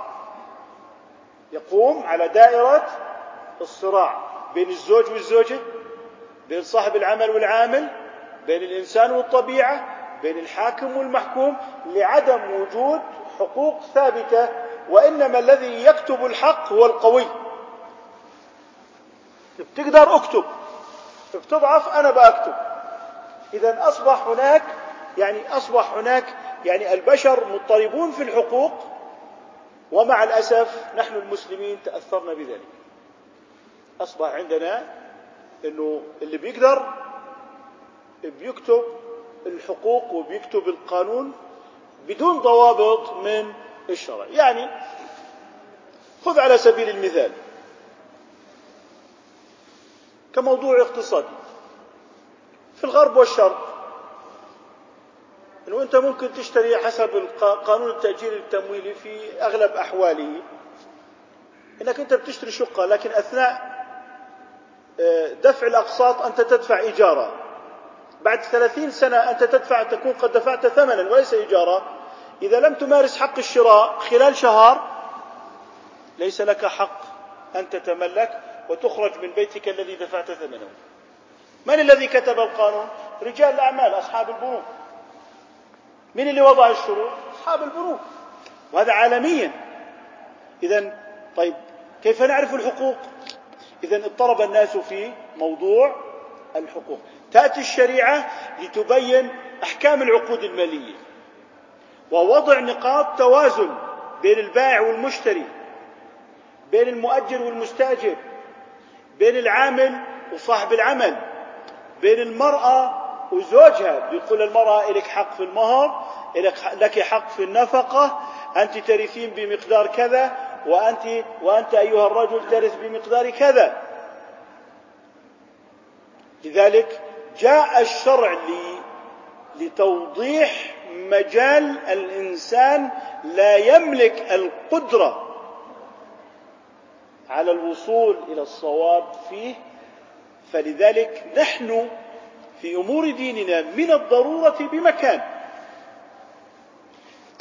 يقوم على دائرة الصراع بين الزوج والزوجة بين صاحب العمل والعامل بين الإنسان والطبيعة بين الحاكم والمحكوم لعدم وجود حقوق ثابتة وإنما الذي يكتب الحق هو القوي. بتقدر اكتب. بتضعف أنا بأكتب. إذا أصبح هناك يعني أصبح هناك يعني البشر مضطربون في الحقوق ومع الأسف نحن المسلمين تأثرنا بذلك. أصبح عندنا أنه اللي بيقدر بيكتب الحقوق وبيكتب القانون بدون ضوابط من الشرع. يعني خذ على سبيل المثال. كموضوع اقتصادي. في الغرب والشرق إنه أنت ممكن تشتري حسب قانون التاجير التمويلي في أغلب أحواله. إنك أنت بتشتري شقة لكن أثناء آه، دفع الأقساط أنت تدفع ايجارا بعد ثلاثين سنة أنت تدفع تكون قد دفعت ثمنا وليس ايجارا إذا لم تمارس حق الشراء خلال شهر ليس لك حق أن تتملك. وتخرج من بيتك الذي دفعت ثمنه. من الذي كتب القانون؟ رجال الأعمال أصحاب البنوك. من اللي وضع الشروط؟ أصحاب البنوك. وهذا عالميا. إذا طيب كيف نعرف الحقوق؟ إذا اضطرب الناس في موضوع الحقوق. تأتي الشريعة لتبين أحكام العقود المالية. ووضع نقاط توازن بين البائع والمشتري بين المؤجر والمستأجر بين العامل وصاحب العمل بين المرأة وزوجها. بيقول المرأة لك حق في المهر لك حق في النفقة أنت ترثين بمقدار كذا وأنت وأنت أيها الرجل ترث بمقدار كذا. لذلك جاء الشرع لتوضيح مجال الإنسان لا يملك القدرة على الوصول إلى الصواب فيه فلذلك نحن في أمور ديننا من الضرورة بمكان.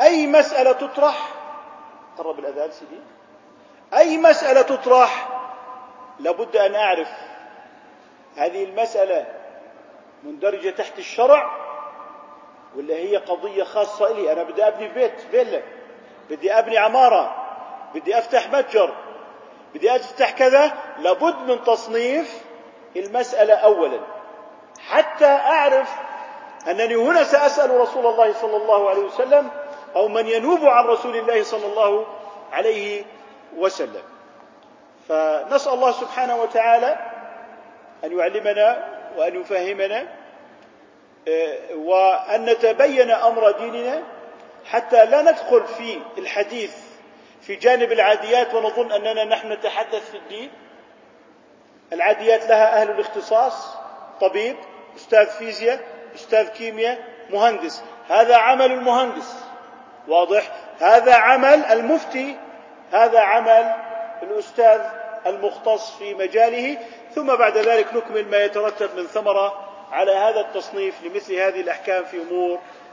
أي مسألة تطرح؟ قرب الأذان سيدي. أي مسألة تطرح؟ لابد أن أعرف. هذه المسألة مندرجة تحت الشرع ولا هي قضية خاصة لي أنا بدي أبني بيت فيلا. بدي أبني عمارة. بدي أفتح متجر. بدي أفتح كذا لابد من تصنيف المسألة اولا. حتى أعرف أنني هنا سأسأل رسول الله صلى الله عليه وسلم أو من ينوب عن رسول الله صلى الله عليه وسلم. فنسأل الله سبحانه وتعالى أن يعلمنا وأن يفهمنا آه، وأن نتبين أمر ديننا حتى لا ندخل في الحديث في جانب العاديات ونظن أننا نحن نتحدث في الدين. العاديات لها أهل الاختصاص طبيب أستاذ فيزياء أستاذ كيمياء مهندس. هذا عمل المهندس. واضح؟ هذا عمل المفتي. هذا عمل الأستاذ المختص في مجاله. ثم بعد ذلك نكمل ما يترتب من ثمرة على هذا التصنيف لمثل هذه الأحكام في أمور